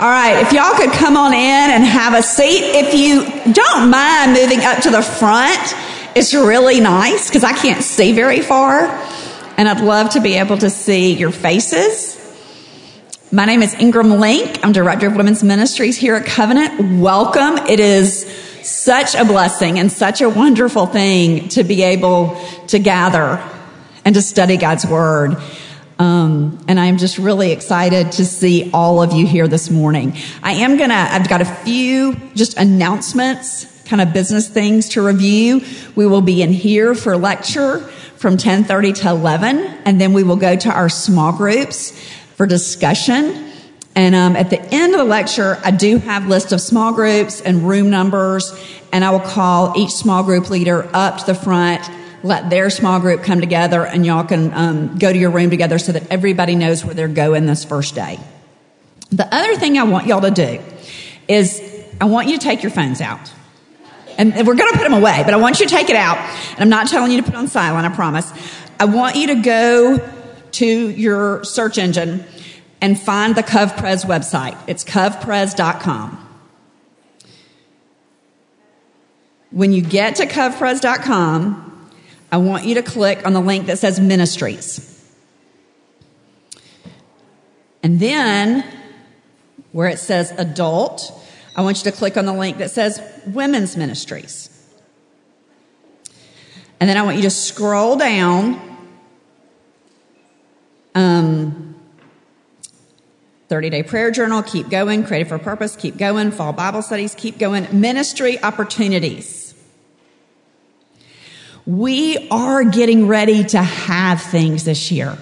All right, if y'all could come on in and have a seat. If you don't mind moving up to the front, it's really nice because I can't see very far. And I'd love to be able to see your faces. My name is Ingram Link. I'm Director of Women's Ministries here at Covenant. Welcome. It is such a blessing and such a wonderful thing to be able to gather and to study God's Word. Um, and I'm just really excited to see all of you here this morning. I am gonna, I've got a few just announcements, kind of business things to review. We will be in here for lecture from 1030 to 11, and then we will go to our small groups for discussion. And um, at the end of the lecture, I do have list of small groups and room numbers, and I will call each small group leader up to the front let their small group come together and y'all can um, go to your room together so that everybody knows where they're going this first day. The other thing I want y'all to do is I want you to take your phones out. And we're going to put them away, but I want you to take it out. And I'm not telling you to put on silent, I promise. I want you to go to your search engine and find the CovPres website. It's covpres.com. When you get to covpres.com, I want you to click on the link that says ministries. And then where it says adult, I want you to click on the link that says women's ministries. And then I want you to scroll down. Um, 30 day prayer journal, keep going. Creative for purpose, keep going. Fall Bible studies, keep going. Ministry opportunities. We are getting ready to have things this year.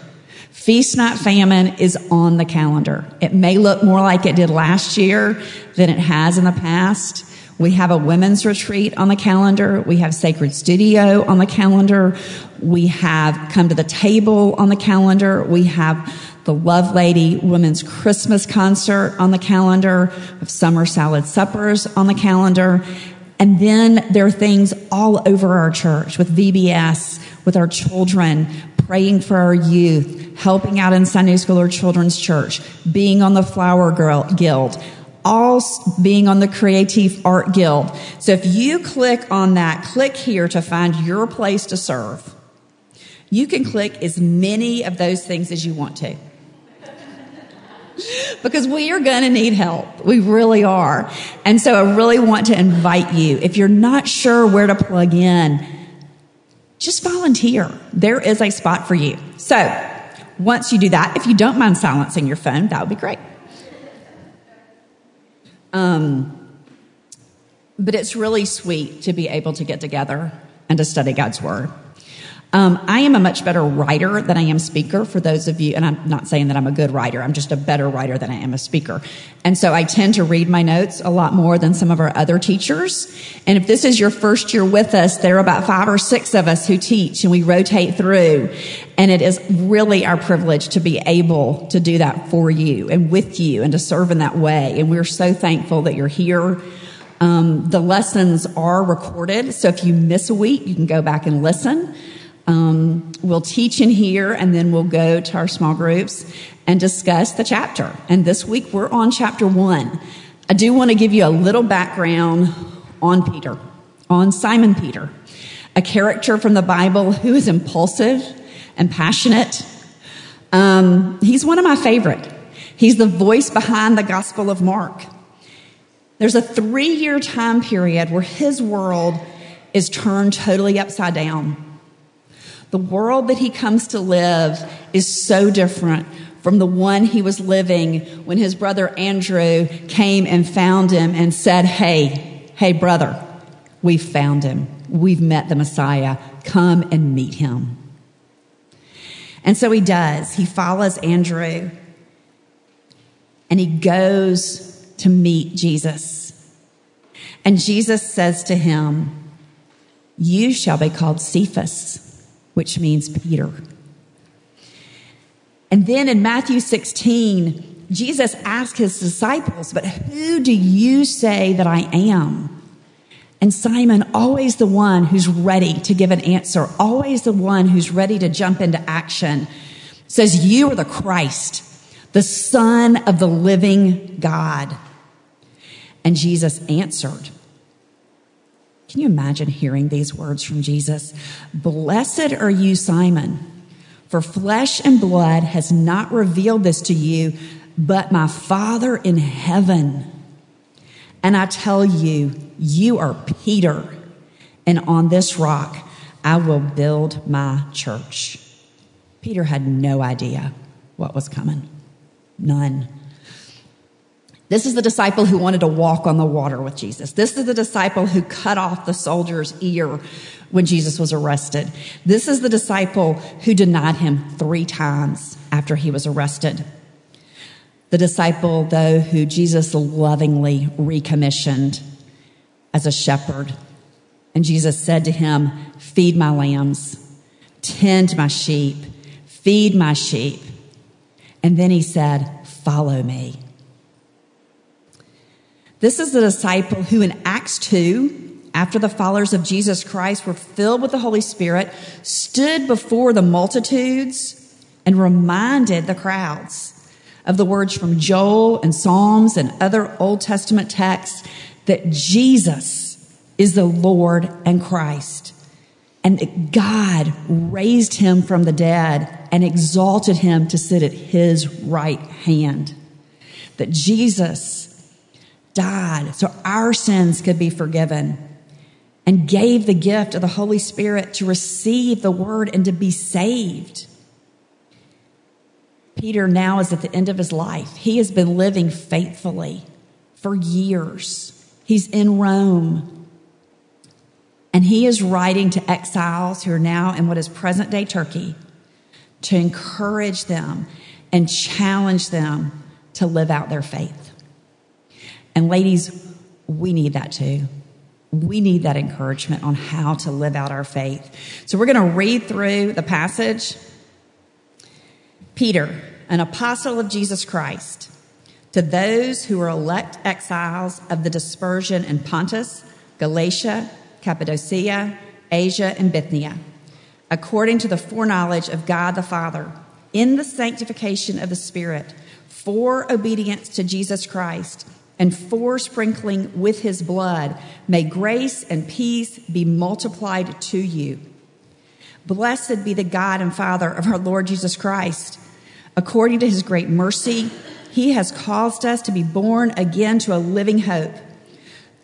Feast Not Famine is on the calendar. It may look more like it did last year than it has in the past. We have a women's retreat on the calendar. We have Sacred Studio on the calendar. We have Come to the Table on the calendar. We have the Love Lady Women's Christmas Concert on the calendar. We have Summer Salad Suppers on the calendar. And then there are things all over our church with VBS, with our children, praying for our youth, helping out in Sunday school or children's church, being on the Flower Girl Guild, all being on the Creative Art Guild. So if you click on that, click here to find your place to serve. You can click as many of those things as you want to because we are going to need help. We really are. And so I really want to invite you, if you're not sure where to plug in, just volunteer. There is a spot for you. So once you do that, if you don't mind silencing your phone, that would be great. Um, but it's really sweet to be able to get together and to study God's Word. Um, I am a much better writer than I am speaker for those of you, and I'm not saying that I'm a good writer. I'm just a better writer than I am a speaker. And so I tend to read my notes a lot more than some of our other teachers. And if this is your first year with us, there are about five or six of us who teach and we rotate through. And it is really our privilege to be able to do that for you and with you and to serve in that way. And we're so thankful that you're here. Um, the lessons are recorded. So if you miss a week, you can go back and listen. Um, we'll teach in here and then we'll go to our small groups and discuss the chapter. And this week we're on chapter one. I do want to give you a little background on Peter, on Simon Peter, a character from the Bible who is impulsive and passionate. Um, he's one of my favorite. He's the voice behind the Gospel of Mark. There's a three year time period where his world is turned totally upside down. The world that he comes to live is so different from the one he was living when his brother Andrew came and found him and said, Hey, hey, brother, we've found him. We've met the Messiah. Come and meet him. And so he does. He follows Andrew and he goes to meet Jesus. And Jesus says to him, You shall be called Cephas which means Peter. And then in Matthew 16, Jesus asked his disciples, But who do you say that I am? And Simon, always the one who's ready to give an answer, always the one who's ready to jump into action, says, You are the Christ, the Son of the living God. And Jesus answered, Can you imagine hearing these words from Jesus? Blessed are you, Simon, for flesh and blood has not revealed this to you, but my Father in heaven. And I tell you, you are Peter, and on this rock I will build my church. Peter had no idea what was coming. None. This is the disciple who wanted to walk on the water with Jesus. This is the disciple who cut off the soldier's ear when Jesus was arrested. This is the disciple who denied him three times after he was arrested. The disciple, though, who Jesus lovingly recommissioned as a shepherd. And Jesus said to him, Feed my lambs, tend my sheep, feed my sheep. And then he said, Follow me. This is the disciple who in Acts 2, after the followers of Jesus Christ were filled with the Holy Spirit, stood before the multitudes and reminded the crowds of the words from Joel and Psalms and other Old Testament texts that Jesus is the Lord and Christ. And that God raised him from the dead and exalted him to sit at his right hand. That Jesus died so our sins could be forgiven and gave the gift of the Holy Spirit to receive the word and to be saved. Peter now is at the end of his life. He has been living faithfully for years. He's in Rome. And he is writing to exiles who are now in what is present day Turkey to encourage them and challenge them to live out their faith. And ladies, we need that too. We need that encouragement on how to live out our faith. So we're going to read through the passage Peter, an apostle of Jesus Christ, to those who are elect exiles of the dispersion in Pontus, Galatia, Cappadocia, Asia, and Bithynia, according to the foreknowledge of God the Father, in the sanctification of the Spirit, for obedience to Jesus Christ, and for sprinkling with his blood, may grace and peace be multiplied to you. Blessed be the God and Father of our Lord Jesus Christ According to his great mercy, he has caused us to be born again to a living hope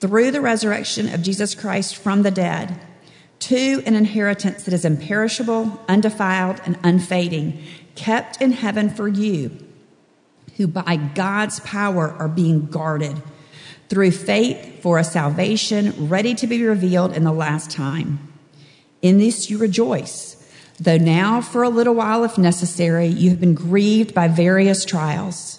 through the resurrection of Jesus Christ from the dead, to an inheritance that is imperishable, undefiled, and unfading, kept in heaven for you, who by God's power are being guarded through faith for a salvation ready to be revealed in the last time. In this you rejoice though now for a little while, if necessary, you have been grieved by various trials,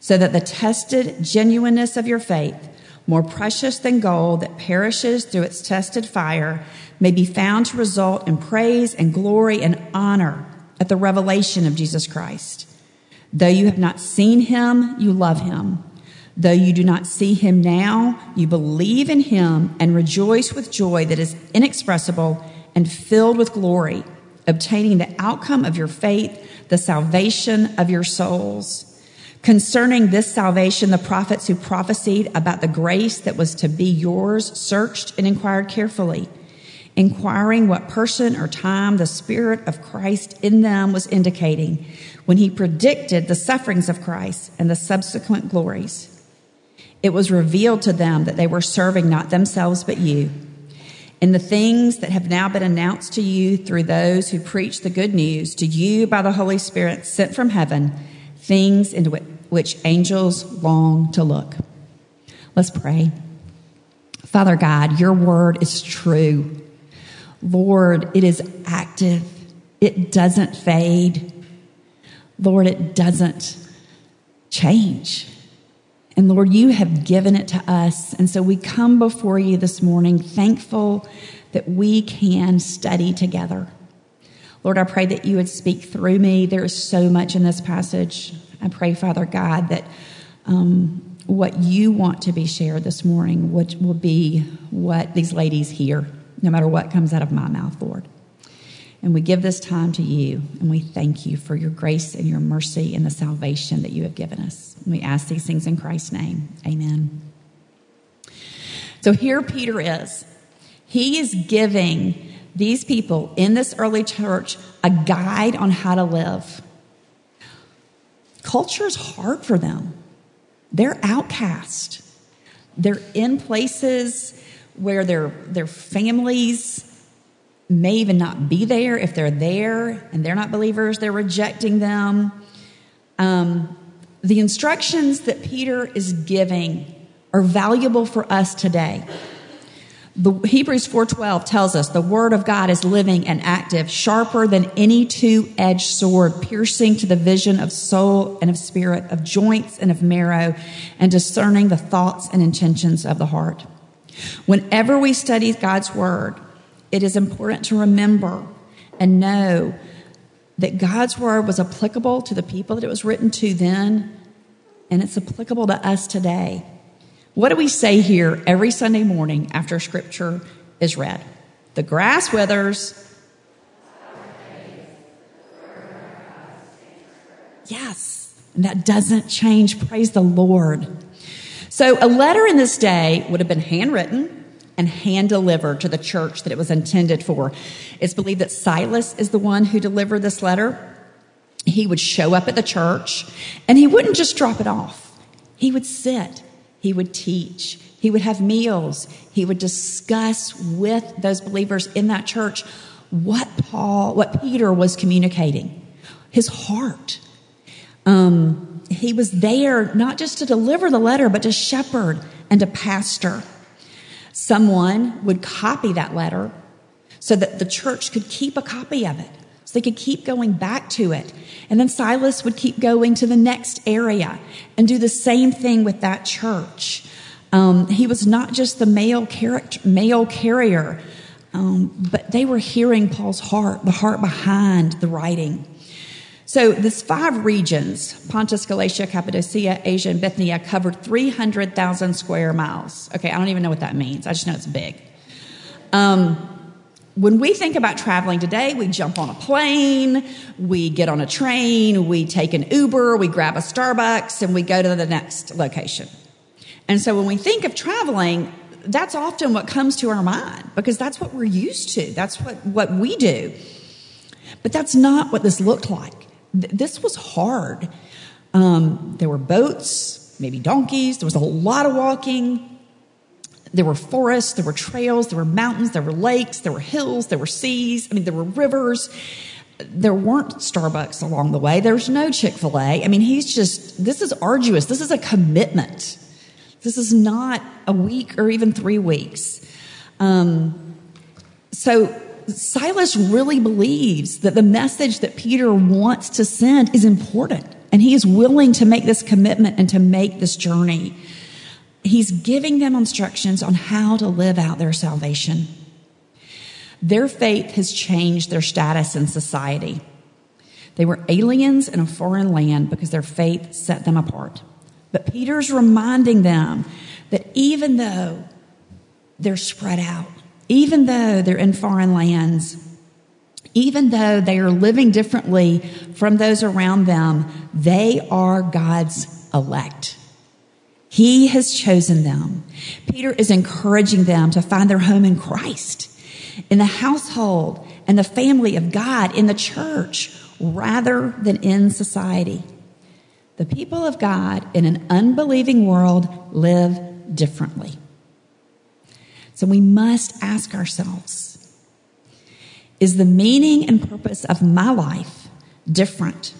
so that the tested genuineness of your faith, more precious than gold that perishes through its tested fire, may be found to result in praise and glory and honor at the revelation of Jesus Christ. Though you have not seen him, you love him. Though you do not see him now, you believe in him and rejoice with joy that is inexpressible and filled with glory obtaining the outcome of your faith, the salvation of your souls. Concerning this salvation, the prophets who prophesied about the grace that was to be yours searched and inquired carefully, inquiring what person or time the Spirit of Christ in them was indicating when he predicted the sufferings of Christ and the subsequent glories. It was revealed to them that they were serving not themselves but you and the things that have now been announced to you through those who preach the good news to you by the Holy Spirit sent from heaven, things into which angels long to look. Let's pray. Father God, your word is true. Lord, it is active. It doesn't fade. Lord, it doesn't change. And Lord, you have given it to us. And so we come before you this morning thankful that we can study together. Lord, I pray that you would speak through me. There is so much in this passage. I pray, Father God, that um, what you want to be shared this morning which will be what these ladies hear, no matter what comes out of my mouth, Lord. And we give this time to you, and we thank you for your grace and your mercy and the salvation that you have given us. And we ask these things in Christ's name. Amen. So here Peter is. He is giving these people in this early church a guide on how to live. Culture is hard for them. They're outcast. They're in places where their, their families may even not be there. If they're there and they're not believers, they're rejecting them. Um, the instructions that Peter is giving are valuable for us today. The Hebrews 4:12 tells us the word of God is living and active, sharper than any two-edged sword, piercing to the vision of soul and of spirit, of joints and of marrow, and discerning the thoughts and intentions of the heart. Whenever we study God's word, it is important to remember and know that God's word was applicable to the people that it was written to then, and it's applicable to us today. What do we say here every Sunday morning after scripture is read? The grass withers. Yes, and that doesn't change. Praise the Lord. So, a letter in this day would have been handwritten and hand delivered to the church that it was intended for. It's believed that Silas is the one who delivered this letter. He would show up at the church and he wouldn't just drop it off. He would sit, he would teach, he would have meals, he would discuss with those believers in that church what Paul, what Peter was communicating, his heart. Um, he was there not just to deliver the letter, but to shepherd and to pastor someone would copy that letter so that the church could keep a copy of it. So they could keep going back to it. And then Silas would keep going to the next area and do the same thing with that church. Um, he was not just the character, mail carrier, um, but they were hearing Paul's heart, the heart behind the writing. So, this five regions Pontus, Galatia, Cappadocia, Asia, and Bithynia covered 300,000 square miles. Okay, I don't even know what that means. I just know it's big. Um, when we think about traveling today, we jump on a plane, we get on a train, we take an Uber, we grab a Starbucks, and we go to the next location. And so when we think of traveling, that's often what comes to our mind because that's what we're used to. That's what, what we do. But that's not what this looked like this was hard. Um, there were boats, maybe donkeys, there was a lot of walking. There were forests, there were trails, there were mountains, there were lakes, there were hills, there were seas, I mean, there were rivers. There weren't Starbucks along the way. There was no Chick fil A. I mean, he's just, this is arduous. This is a commitment. This is not a week or even three weeks. Um, so Silas really believes that the message that Peter wants to send is important, and he is willing to make this commitment and to make this journey. He's giving them instructions on how to live out their salvation. Their faith has changed their status in society. They were aliens in a foreign land because their faith set them apart. But Peter's reminding them that even though they're spread out, even though they're in foreign lands, even though they are living differently from those around them, they are God's elect. He has chosen them. Peter is encouraging them to find their home in Christ, in the household and the family of God, in the church, rather than in society. The people of God in an unbelieving world live differently. So we must ask ourselves Is the meaning and purpose of my life different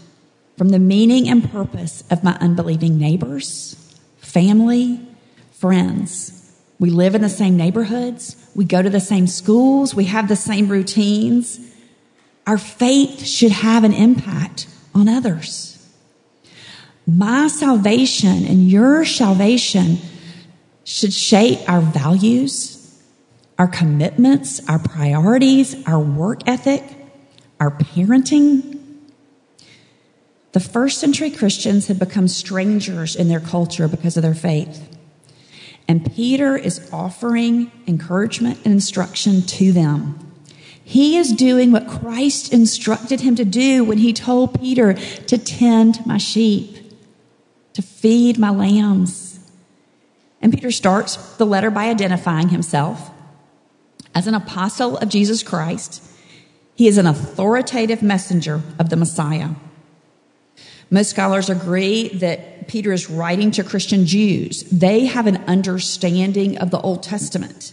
from the meaning and purpose of my unbelieving neighbors, family, friends? We live in the same neighborhoods, we go to the same schools, we have the same routines. Our faith should have an impact on others. My salvation and your salvation should shape our values, our commitments, our priorities, our work ethic, our parenting. The first century Christians had become strangers in their culture because of their faith. And Peter is offering encouragement and instruction to them. He is doing what Christ instructed him to do when he told Peter to tend my sheep, to feed my lambs. And Peter starts the letter by identifying himself as an apostle of Jesus Christ. He is an authoritative messenger of the Messiah. Most scholars agree that Peter is writing to Christian Jews. They have an understanding of the Old Testament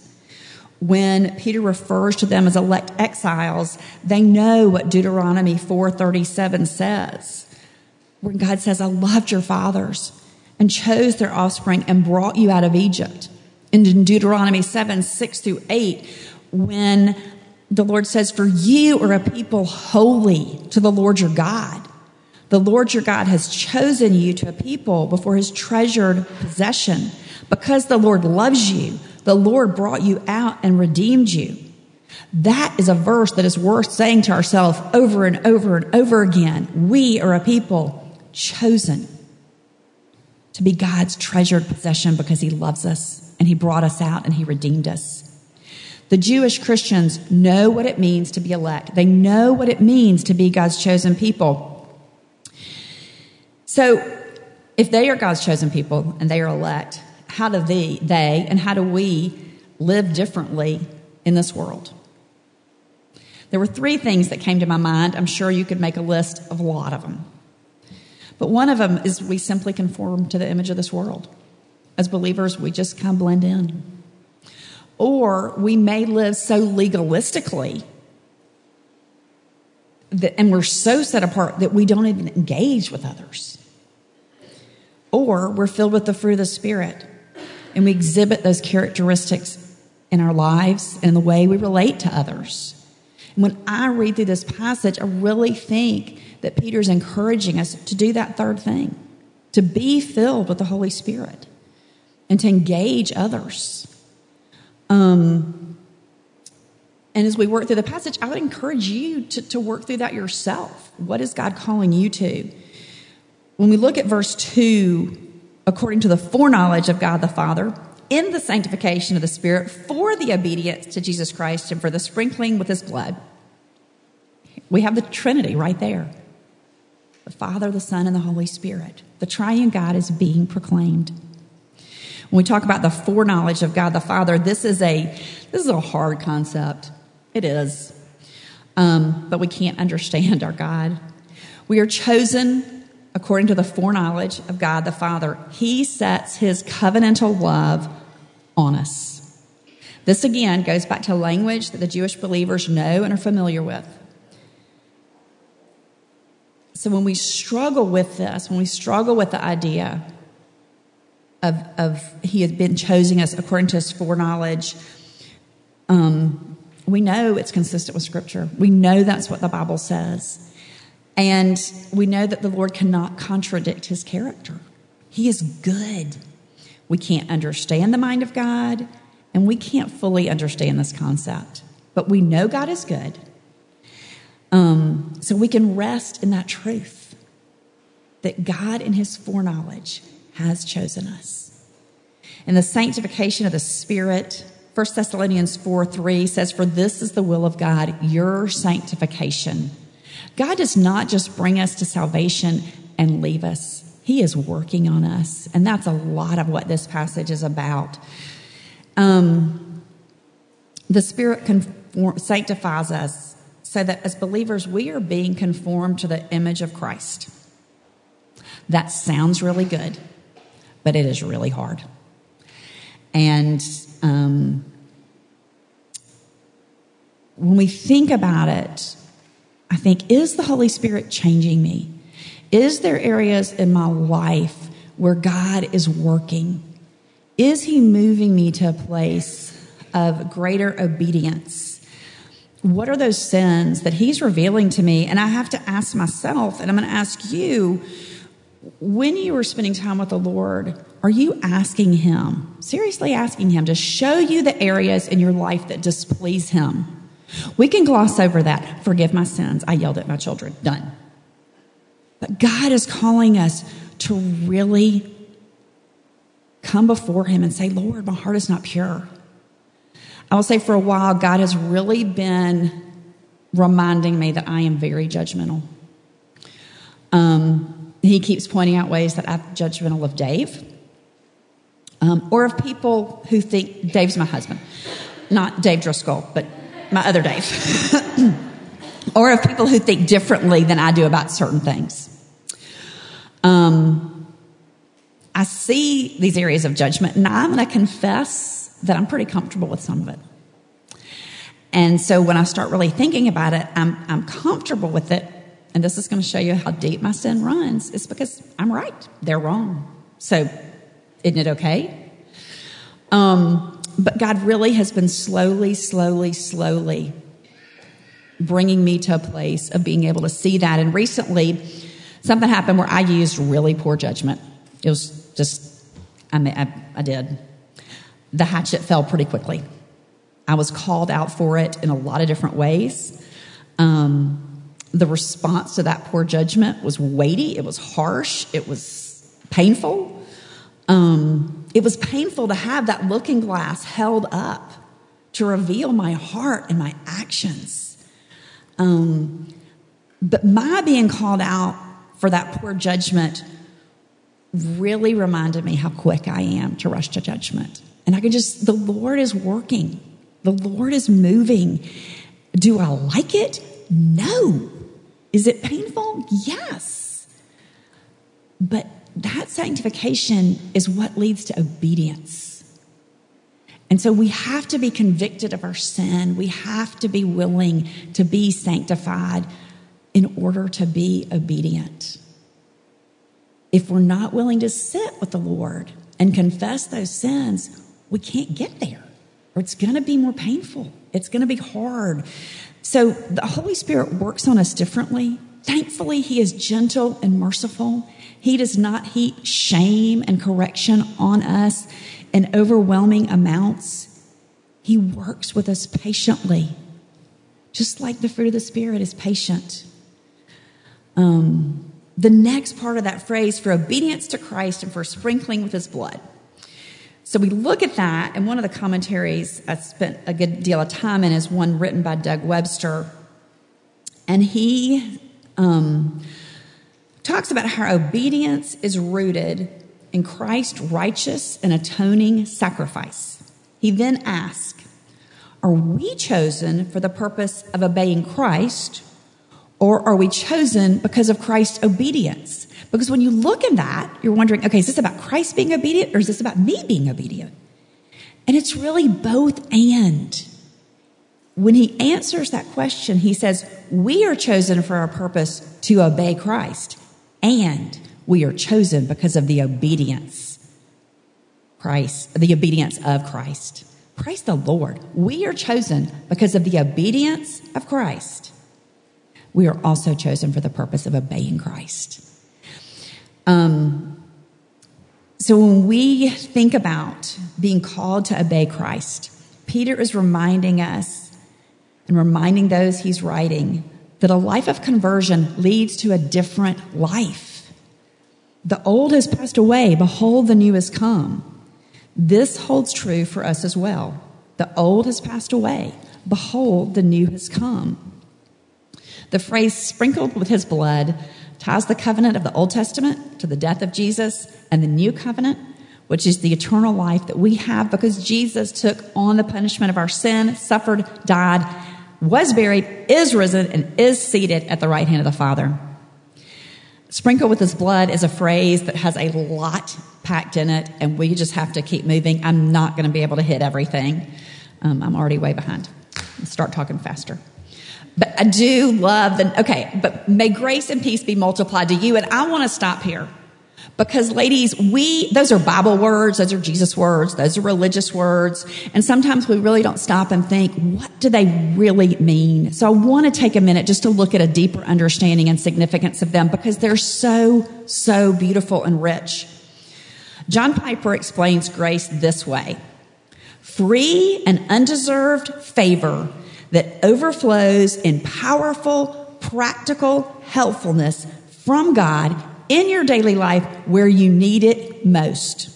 when Peter refers to them as elect exiles, they know what Deuteronomy 4:37 says. When God says, "I loved your fathers and chose their offspring and brought you out of Egypt." In Deuteronomy 7, 6 through 8, when the Lord says, For you are a people holy to the Lord your God. The Lord your God has chosen you to a people before his treasured possession. Because the Lord loves you, the Lord brought you out and redeemed you. That is a verse that is worth saying to ourselves over and over and over again. We are a people chosen to be God's treasured possession because He loves us and He brought us out and He redeemed us. The Jewish Christians know what it means to be elect, they know what it means to be God's chosen people. So, if they are God's chosen people and they are elect, how do they, they and how do we live differently in this world? There were three things that came to my mind. I'm sure you could make a list of a lot of them. But one of them is we simply conform to the image of this world. As believers, we just kind of blend in. Or we may live so legalistically that, and we're so set apart that we don't even engage with others. Or we're filled with the fruit of the Spirit and we exhibit those characteristics in our lives and the way we relate to others. And when I read through this passage, I really think that Peter's encouraging us to do that third thing to be filled with the Holy Spirit and to engage others. Um, and as we work through the passage, I would encourage you to, to work through that yourself. What is God calling you to? When we look at verse 2, according to the foreknowledge of God the Father, in the sanctification of the Spirit, for the obedience to Jesus Christ, and for the sprinkling with his blood. We have the Trinity right there the Father, the Son, and the Holy Spirit. The triune God is being proclaimed. When we talk about the foreknowledge of God the Father, this is a this is a hard concept. It is. Um, but we can't understand our God. We are chosen according to the foreknowledge of God the Father, He sets His covenantal love on us. This again goes back to language that the Jewish believers know and are familiar with. So when we struggle with this, when we struggle with the idea of, of He has been choosing us according to His foreknowledge, um, we know it's consistent with Scripture. We know that's what the Bible says. And we know that the Lord cannot contradict his character. He is good. We can't understand the mind of God, and we can't fully understand this concept. But we know God is good. Um, so we can rest in that truth that God, in his foreknowledge, has chosen us. And the sanctification of the Spirit, 1 Thessalonians 4 3 says, For this is the will of God, your sanctification God does not just bring us to salvation and leave us, He is working on us. And that's a lot of what this passage is about. Um, the Spirit conform, sanctifies us so that as believers, we are being conformed to the image of Christ. That sounds really good, but it is really hard. And um, when we think about it, I think, is the Holy Spirit changing me? Is there areas in my life where God is working? Is He moving me to a place of greater obedience? What are those sins that He's revealing to me? And I have to ask myself, and I'm going to ask you, when you are spending time with the Lord, are you asking Him, seriously asking Him to show you the areas in your life that displease Him? We can gloss over that. Forgive my sins. I yelled at my children. Done. But God is calling us to really come before Him and say, Lord, my heart is not pure. I will say for a while, God has really been reminding me that I am very judgmental. Um, he keeps pointing out ways that I'm judgmental of Dave um, or of people who think Dave's my husband. Not Dave Driscoll, but my other Dave. or of people who think differently than I do about certain things. Um, I see these areas of judgment, and I'm going to confess that I'm pretty comfortable with some of it. And so when I start really thinking about it, I'm, I'm comfortable with it. And this is going to show you how deep my sin runs. It's because I'm right. They're wrong. So isn't it okay? Um, but God really has been slowly, slowly, slowly bringing me to a place of being able to see that. And recently, something happened where I used really poor judgment. It was just, I, mean, I, I did. The hatchet fell pretty quickly. I was called out for it in a lot of different ways. Um, the response to that poor judgment was weighty, it was harsh, it was painful. Um, it was painful to have that looking glass held up to reveal my heart and my actions. Um, but my being called out for that poor judgment really reminded me how quick I am to rush to judgment. And I can just, the Lord is working, the Lord is moving. Do I like it? No. Is it painful? Yes. But that sanctification is what leads to obedience. And so we have to be convicted of our sin. We have to be willing to be sanctified in order to be obedient. If we're not willing to sit with the Lord and confess those sins, we can't get there, or it's going to be more painful. It's going to be hard. So the Holy Spirit works on us differently. Thankfully, He is gentle and merciful. He does not heap shame and correction on us in overwhelming amounts. He works with us patiently, just like the fruit of the Spirit is patient. Um, the next part of that phrase for obedience to Christ and for sprinkling with his blood. So we look at that, and one of the commentaries I spent a good deal of time in is one written by Doug Webster. And he um, talks about how obedience is rooted in Christ's righteous and atoning sacrifice. He then asks, Are we chosen for the purpose of obeying Christ, or are we chosen because of Christ's obedience? Because when you look at that, you're wondering, okay, is this about Christ being obedient, or is this about me being obedient? And it's really both and. When he answers that question, he says, We are chosen for a purpose to obey Christ and we are chosen because of the obedience Christ, the obedience of Christ. Praise the Lord. We are chosen because of the obedience of Christ. We are also chosen for the purpose of obeying Christ. Um, so when we think about being called to obey Christ, Peter is reminding us and reminding those he's writing that a life of conversion leads to a different life. The old has passed away. Behold, the new has come. This holds true for us as well. The old has passed away. Behold, the new has come. The phrase sprinkled with his blood ties the covenant of the Old Testament to the death of Jesus and the new covenant, which is the eternal life that we have because Jesus took on the punishment of our sin, suffered, died, was buried, is risen, and is seated at the right hand of the Father. Sprinkle with his blood is a phrase that has a lot packed in it, and we just have to keep moving. I'm not going to be able to hit everything. Um, I'm already way behind. I'll start talking faster. But I do love the, okay, but may grace and peace be multiplied to you. And I want to stop here because ladies, we, those are Bible words, those are Jesus words, those are religious words. And sometimes we really don't stop and think, what do they really mean? So I want to take a minute just to look at a deeper understanding and significance of them because they're so, so beautiful and rich. John Piper explains grace this way. Free and undeserved favor that overflows in powerful, practical helpfulness from God in your daily life where you need it most.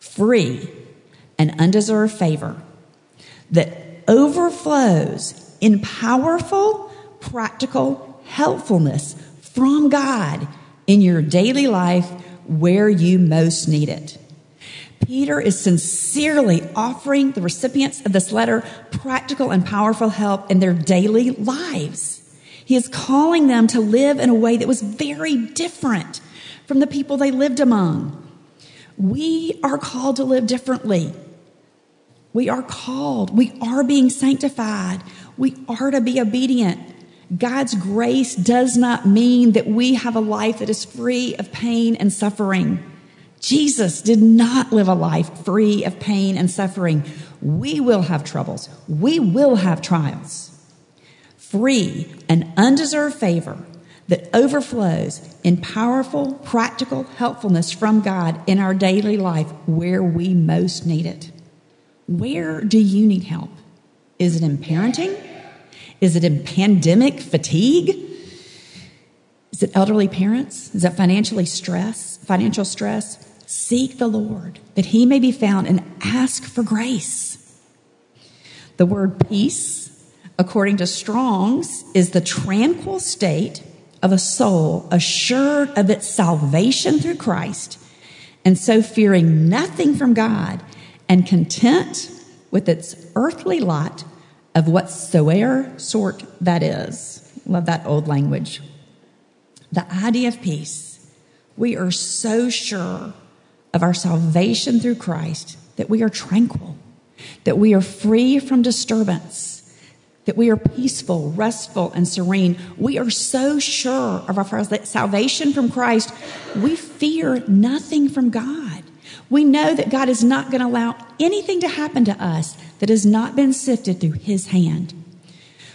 Free and undeserved favor that overflows in powerful, practical helpfulness from God in your daily life where you most need it. Peter is sincerely offering the recipients of this letter practical and powerful help in their daily lives. He is calling them to live in a way that was very different from the people they lived among. We are called to live differently. We are called. We are being sanctified. We are to be obedient. God's grace does not mean that we have a life that is free of pain and suffering. Jesus did not live a life free of pain and suffering. We will have troubles. We will have trials. Free and undeserved favor that overflows in powerful, practical helpfulness from God in our daily life where we most need it. Where do you need help? Is it in parenting? Is it in pandemic fatigue? Is it elderly parents? Is it financially stress, financial stress? Seek the Lord that he may be found and ask for grace. The word peace, according to Strong's, is the tranquil state of a soul assured of its salvation through Christ, and so fearing nothing from God and content with its earthly lot of whatsoever sort that is. Love that old language. The idea of peace. We are so sure of our salvation through Christ that we are tranquil, that we are free from disturbance that we are peaceful, restful, and serene. We are so sure of our salvation from Christ, we fear nothing from God. We know that God is not going to allow anything to happen to us that has not been sifted through His hand.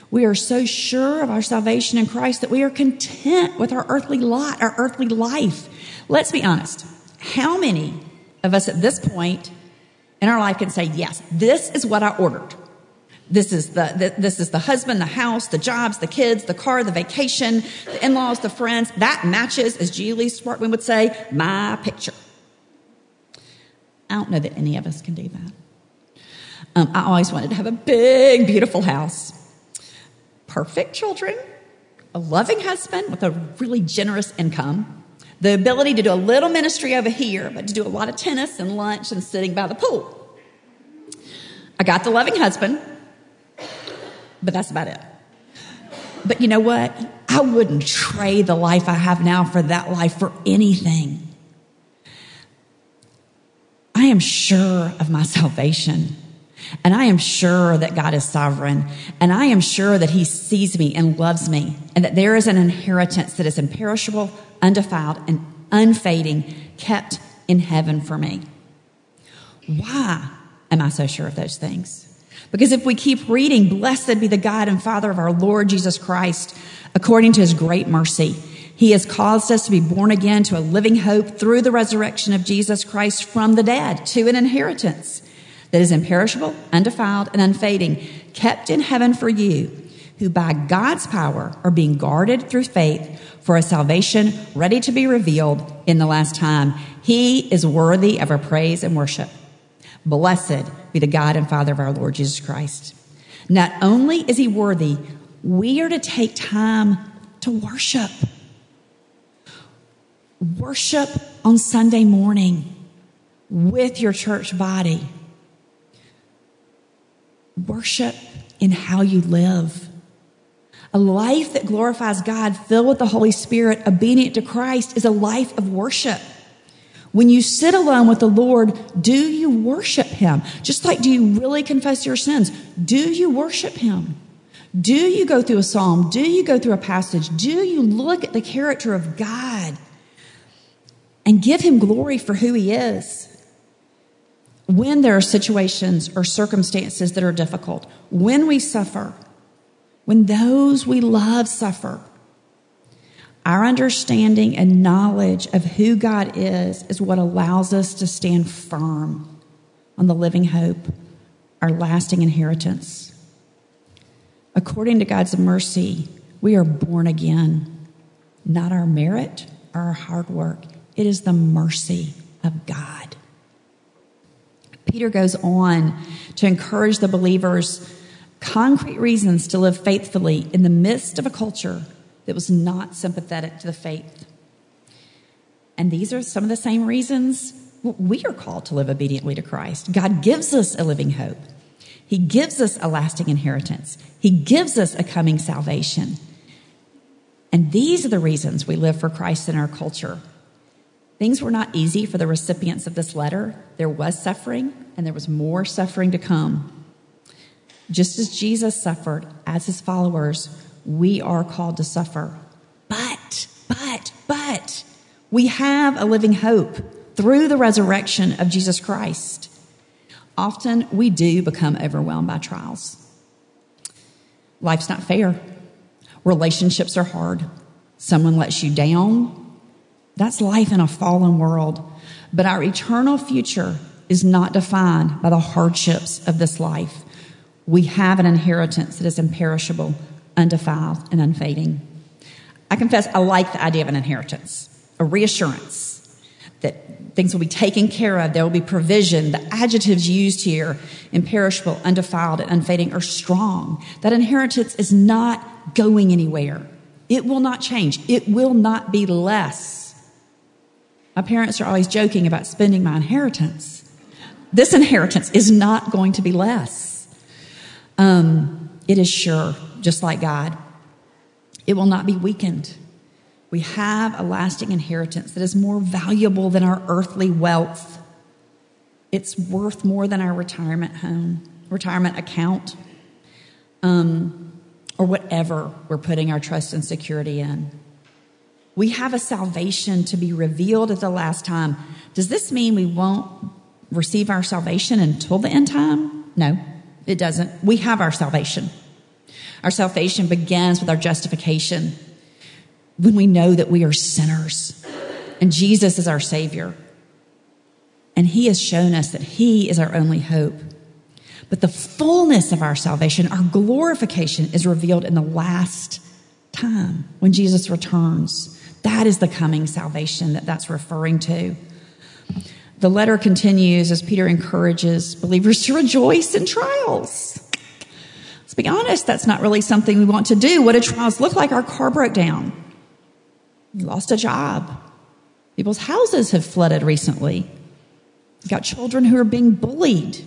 We are so sure of our salvation in Christ that we are content with our earthly lot, our earthly life. Let's be honest. How many of us at this point in our life can say, Yes, this is what I ordered? This is the, the, this is the husband, the house, the jobs, the kids, the car, the vacation, the in-laws, the friends. That matches, as Julie Swartman would say, my picture. I don't know that any of us can do that. Um, I always wanted to have a big, beautiful house, perfect children, a loving husband with a really generous income, the ability to do a little ministry over here, but to do a lot of tennis and lunch and sitting by the pool. I got the loving husband, but that's about it. But you know what? I wouldn't trade the life I have now for that life for anything. I am sure of my salvation. And I am sure that God is sovereign. And I am sure that He sees me and loves me. And that there is an inheritance that is imperishable, undefiled, and unfading, kept in heaven for me. Why am I so sure of those things? Because if we keep reading, blessed be the God and Father of our Lord Jesus Christ, according to his great mercy. He has caused us to be born again to a living hope through the resurrection of Jesus Christ from the dead to an inheritance that is imperishable, undefiled, and unfading, kept in heaven for you, who by God's power are being guarded through faith for a salvation ready to be revealed in the last time. He is worthy of our praise and worship. Blessed be the God and Father of our Lord Jesus Christ. Not only is he worthy, we are to take time to worship. Worship on Sunday morning with your church body. Worship in how you live. A life that glorifies God, filled with the Holy Spirit, obedient to Christ, is a life of worship. When you sit alone with the Lord, do you worship Him? Just like, do you really confess your sins? Do you worship Him? Do you go through a psalm? Do you go through a passage? Do you look at the character of God and give Him glory for who He is? When there are situations or circumstances that are difficult, when we suffer, when those we love suffer, our understanding and knowledge of who God is is what allows us to stand firm on the living hope, our lasting inheritance. According to God's mercy, we are born again, not our merit or our hard work. It is the mercy of God. Peter goes on to encourage the believers concrete reasons to live faithfully in the midst of a culture that was not sympathetic to the faith. And these are some of the same reasons we are called to live obediently to Christ. God gives us a living hope. He gives us a lasting inheritance. He gives us a coming salvation. And these are the reasons we live for Christ in our culture. Things were not easy for the recipients of this letter. There was suffering, and there was more suffering to come. Just as Jesus suffered as his followers, we are called to suffer. But, but, but, we have a living hope through the resurrection of Jesus Christ. Often we do become overwhelmed by trials. Life's not fair. Relationships are hard. Someone lets you down. That's life in a fallen world. But our eternal future is not defined by the hardships of this life. We have an inheritance that is imperishable, undefiled, and unfading. I confess I like the idea of an inheritance, a reassurance that things will be taken care of. There will be provision. The adjectives used here, imperishable, undefiled, and unfading, are strong. That inheritance is not going anywhere. It will not change. It will not be less. My parents are always joking about spending my inheritance. This inheritance is not going to be less. Um, it is sure, just like God. It will not be weakened. We have a lasting inheritance that is more valuable than our earthly wealth. It's worth more than our retirement home, retirement account, um, or whatever we're putting our trust and security in. We have a salvation to be revealed at the last time. Does this mean we won't receive our salvation until the end time? No, it doesn't. We have our salvation. Our salvation begins with our justification when we know that we are sinners and Jesus is our Savior. And He has shown us that He is our only hope. But the fullness of our salvation, our glorification, is revealed in the last time when Jesus returns. That is the coming salvation that that's referring to. The letter continues as Peter encourages believers to rejoice in trials. Let's be honest, that's not really something we want to do. What do trials look like? Our car broke down. We lost a job. People's houses have flooded recently. We've got children who are being bullied.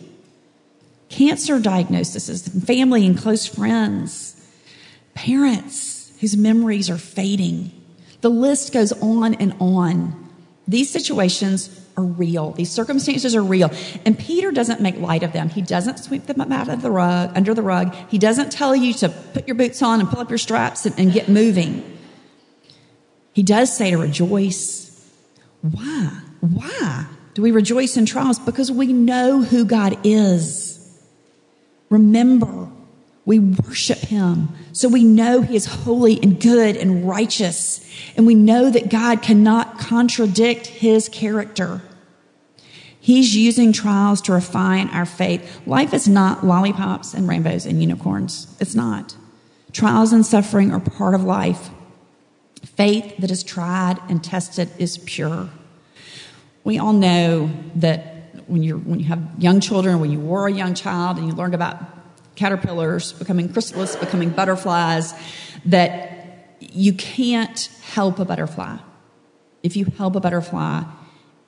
Cancer diagnoses, family and close friends. Parents whose memories are fading. The list goes on and on. These situations are real. These circumstances are real. And Peter doesn't make light of them. He doesn't sweep them out of the rug, under the rug. He doesn't tell you to put your boots on and pull up your straps and, and get moving. He does say to rejoice. Why? Why do we rejoice in trials? Because we know who God is. Remember, we worship him. So we know he is holy and good and righteous. And we know that God cannot contradict his character. He's using trials to refine our faith. Life is not lollipops and rainbows and unicorns. It's not. Trials and suffering are part of life. Faith that is tried and tested is pure. We all know that when, you're, when you have young children, when you were a young child and you learned about caterpillars becoming chrysalis, becoming butterflies, that you can't help a butterfly. If you help a butterfly,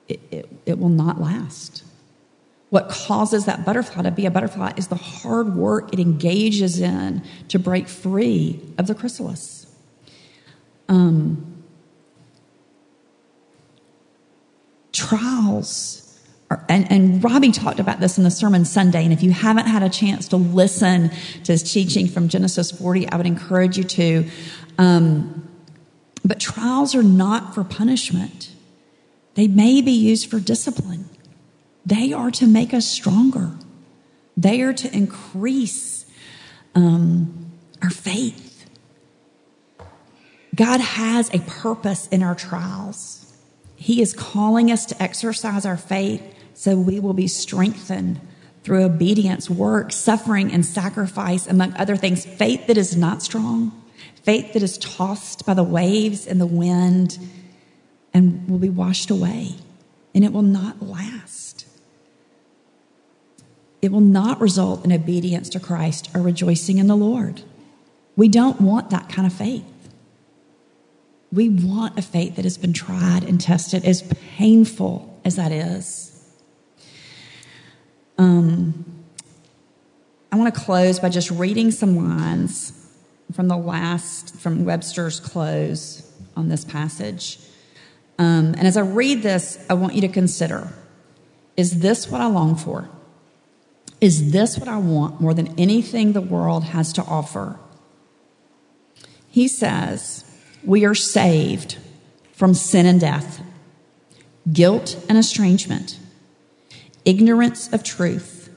it, it, it will not last. What causes that butterfly to be a butterfly is the hard work it engages in to break free of the chrysalis. Um, trials. And, and Robbie talked about this in the sermon Sunday. And if you haven't had a chance to listen to his teaching from Genesis 40, I would encourage you to. Um, but trials are not for punishment, they may be used for discipline. They are to make us stronger, they are to increase um, our faith. God has a purpose in our trials. He is calling us to exercise our faith so we will be strengthened through obedience, work, suffering, and sacrifice, among other things. Faith that is not strong, faith that is tossed by the waves and the wind and will be washed away, and it will not last. it will not result in obedience to Christ or rejoicing in the Lord. We don't want that kind of faith. We want a faith that has been tried and tested, as painful as that is. Um, I want to close by just reading some lines from the last, from Webster's close on this passage. Um, and as I read this, I want you to consider is this what I long for? Is this what I want more than anything the world has to offer? He says, We are saved from sin and death, guilt and estrangement, ignorance of truth,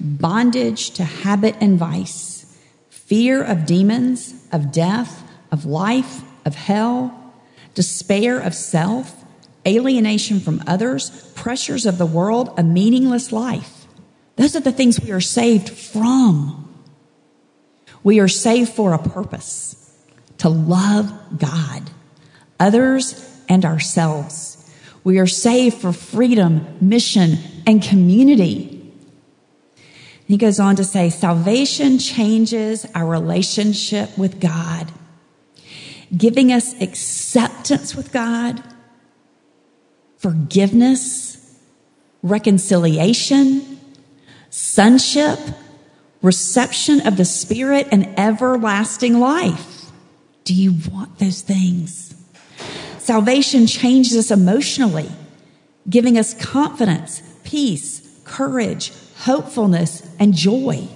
bondage to habit and vice, fear of demons, of death, of life, of hell, despair of self, alienation from others, pressures of the world, a meaningless life. Those are the things we are saved from. We are saved for a purpose to love God, others, and ourselves. We are saved for freedom, mission, and community. He goes on to say, salvation changes our relationship with God, giving us acceptance with God, forgiveness, reconciliation, sonship, reception of the Spirit, and everlasting life. Do you want those things? Salvation changes us emotionally, giving us confidence, peace, courage, hopefulness, and joy.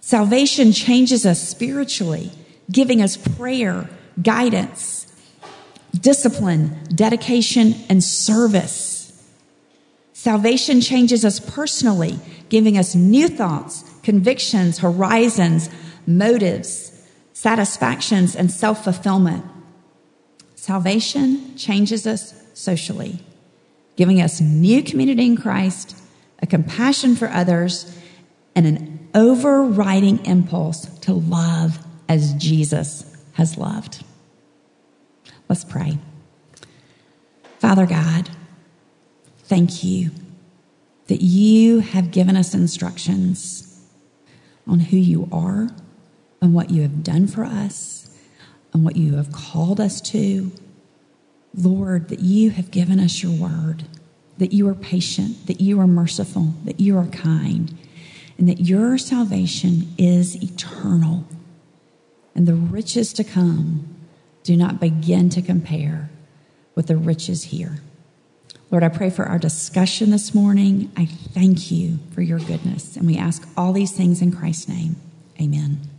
Salvation changes us spiritually, giving us prayer, guidance, discipline, dedication, and service. Salvation changes us personally, giving us new thoughts, convictions, horizons, motives, satisfactions, and self fulfillment. Salvation changes us socially, giving us new community in Christ, a compassion for others, and an overriding impulse to love as Jesus has loved. Let's pray. Father God, thank you that you have given us instructions on who you are and what you have done for us and what you have called us to. Lord, that you have given us your word, that you are patient, that you are merciful, that you are kind, and that your salvation is eternal and the riches to come do not begin to compare with the riches here. Lord, I pray for our discussion this morning. I thank you for your goodness. And we ask all these things in Christ's name. Amen.